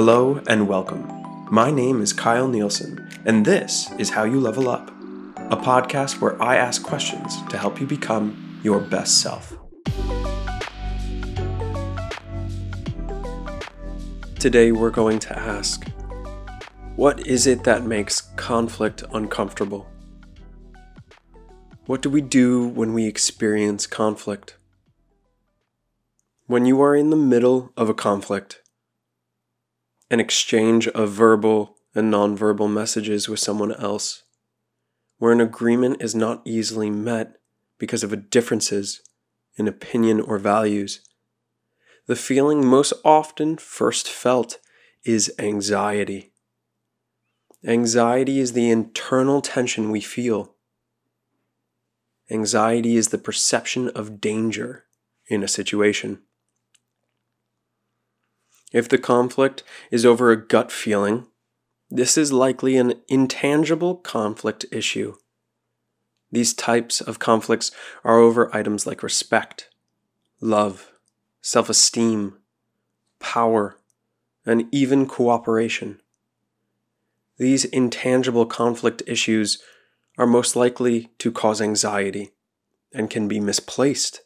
Hello and welcome. My name is Kyle Nielsen, and this is How You Level Up, a podcast where I ask questions to help you become your best self. Today, we're going to ask What is it that makes conflict uncomfortable? What do we do when we experience conflict? When you are in the middle of a conflict, an exchange of verbal and nonverbal messages with someone else, where an agreement is not easily met because of differences in opinion or values, the feeling most often first felt is anxiety. Anxiety is the internal tension we feel. Anxiety is the perception of danger in a situation. If the conflict is over a gut feeling, this is likely an intangible conflict issue. These types of conflicts are over items like respect, love, self esteem, power, and even cooperation. These intangible conflict issues are most likely to cause anxiety and can be misplaced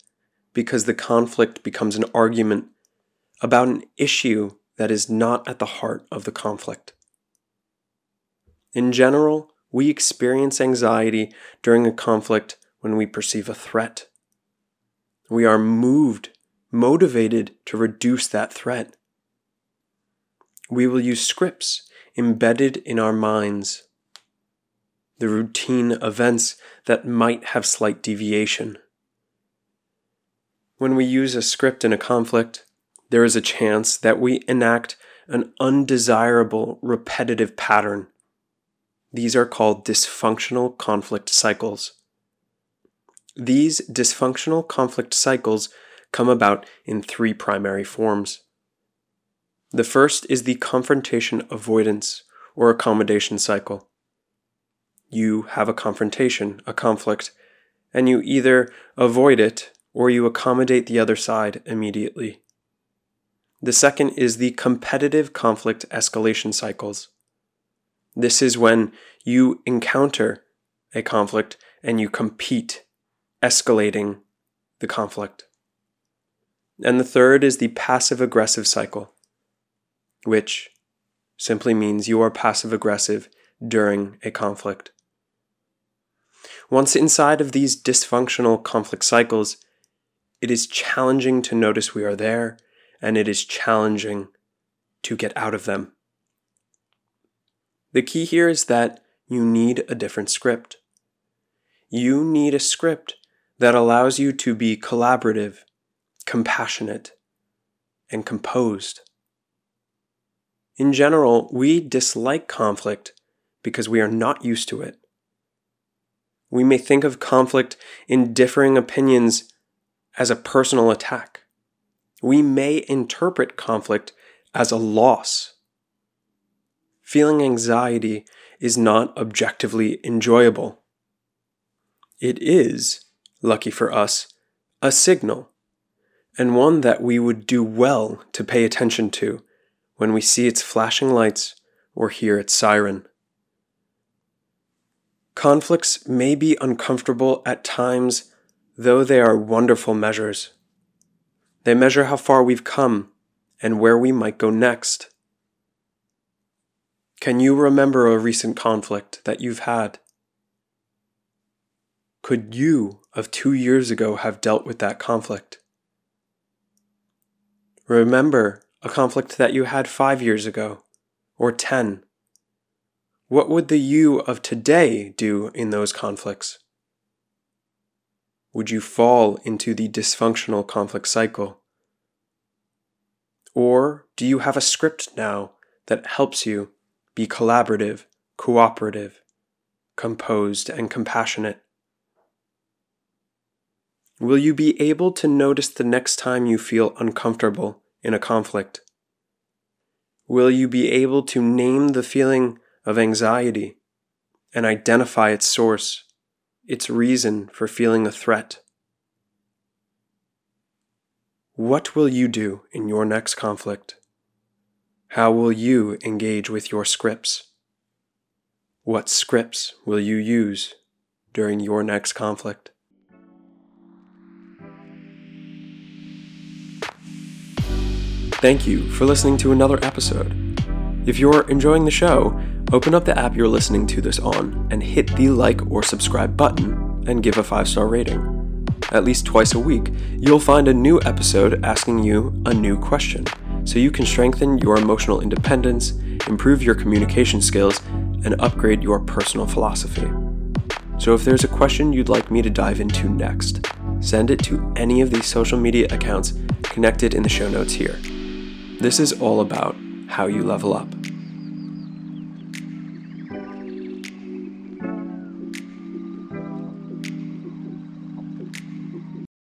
because the conflict becomes an argument about an issue that is not at the heart of the conflict. In general, we experience anxiety during a conflict when we perceive a threat. We are moved, motivated to reduce that threat. We will use scripts embedded in our minds, the routine events that might have slight deviation. When we use a script in a conflict, there is a chance that we enact an undesirable repetitive pattern. These are called dysfunctional conflict cycles. These dysfunctional conflict cycles come about in three primary forms. The first is the confrontation avoidance or accommodation cycle. You have a confrontation, a conflict, and you either avoid it or you accommodate the other side immediately. The second is the competitive conflict escalation cycles. This is when you encounter a conflict and you compete, escalating the conflict. And the third is the passive aggressive cycle, which simply means you are passive aggressive during a conflict. Once inside of these dysfunctional conflict cycles, it is challenging to notice we are there and it is challenging to get out of them. The key here is that you need a different script. You need a script that allows you to be collaborative, compassionate, and composed. In general, we dislike conflict because we are not used to it. We may think of conflict in differing opinions as a personal attack we may interpret conflict as a loss. Feeling anxiety is not objectively enjoyable. It is, lucky for us, a signal, and one that we would do well to pay attention to when we see its flashing lights or hear its siren. Conflicts may be uncomfortable at times, though they are wonderful measures. They measure how far we've come and where we might go next. Can you remember a recent conflict that you've had? Could you of two years ago have dealt with that conflict? Remember a conflict that you had five years ago or ten. What would the you of today do in those conflicts? Would you fall into the dysfunctional conflict cycle? Or do you have a script now that helps you be collaborative, cooperative, composed, and compassionate? Will you be able to notice the next time you feel uncomfortable in a conflict? Will you be able to name the feeling of anxiety and identify its source? Its reason for feeling a threat. What will you do in your next conflict? How will you engage with your scripts? What scripts will you use during your next conflict? Thank you for listening to another episode. If you're enjoying the show, open up the app you're listening to this on and hit the like or subscribe button and give a five star rating. At least twice a week, you'll find a new episode asking you a new question so you can strengthen your emotional independence, improve your communication skills, and upgrade your personal philosophy. So if there's a question you'd like me to dive into next, send it to any of these social media accounts connected in the show notes here. This is all about how you level up.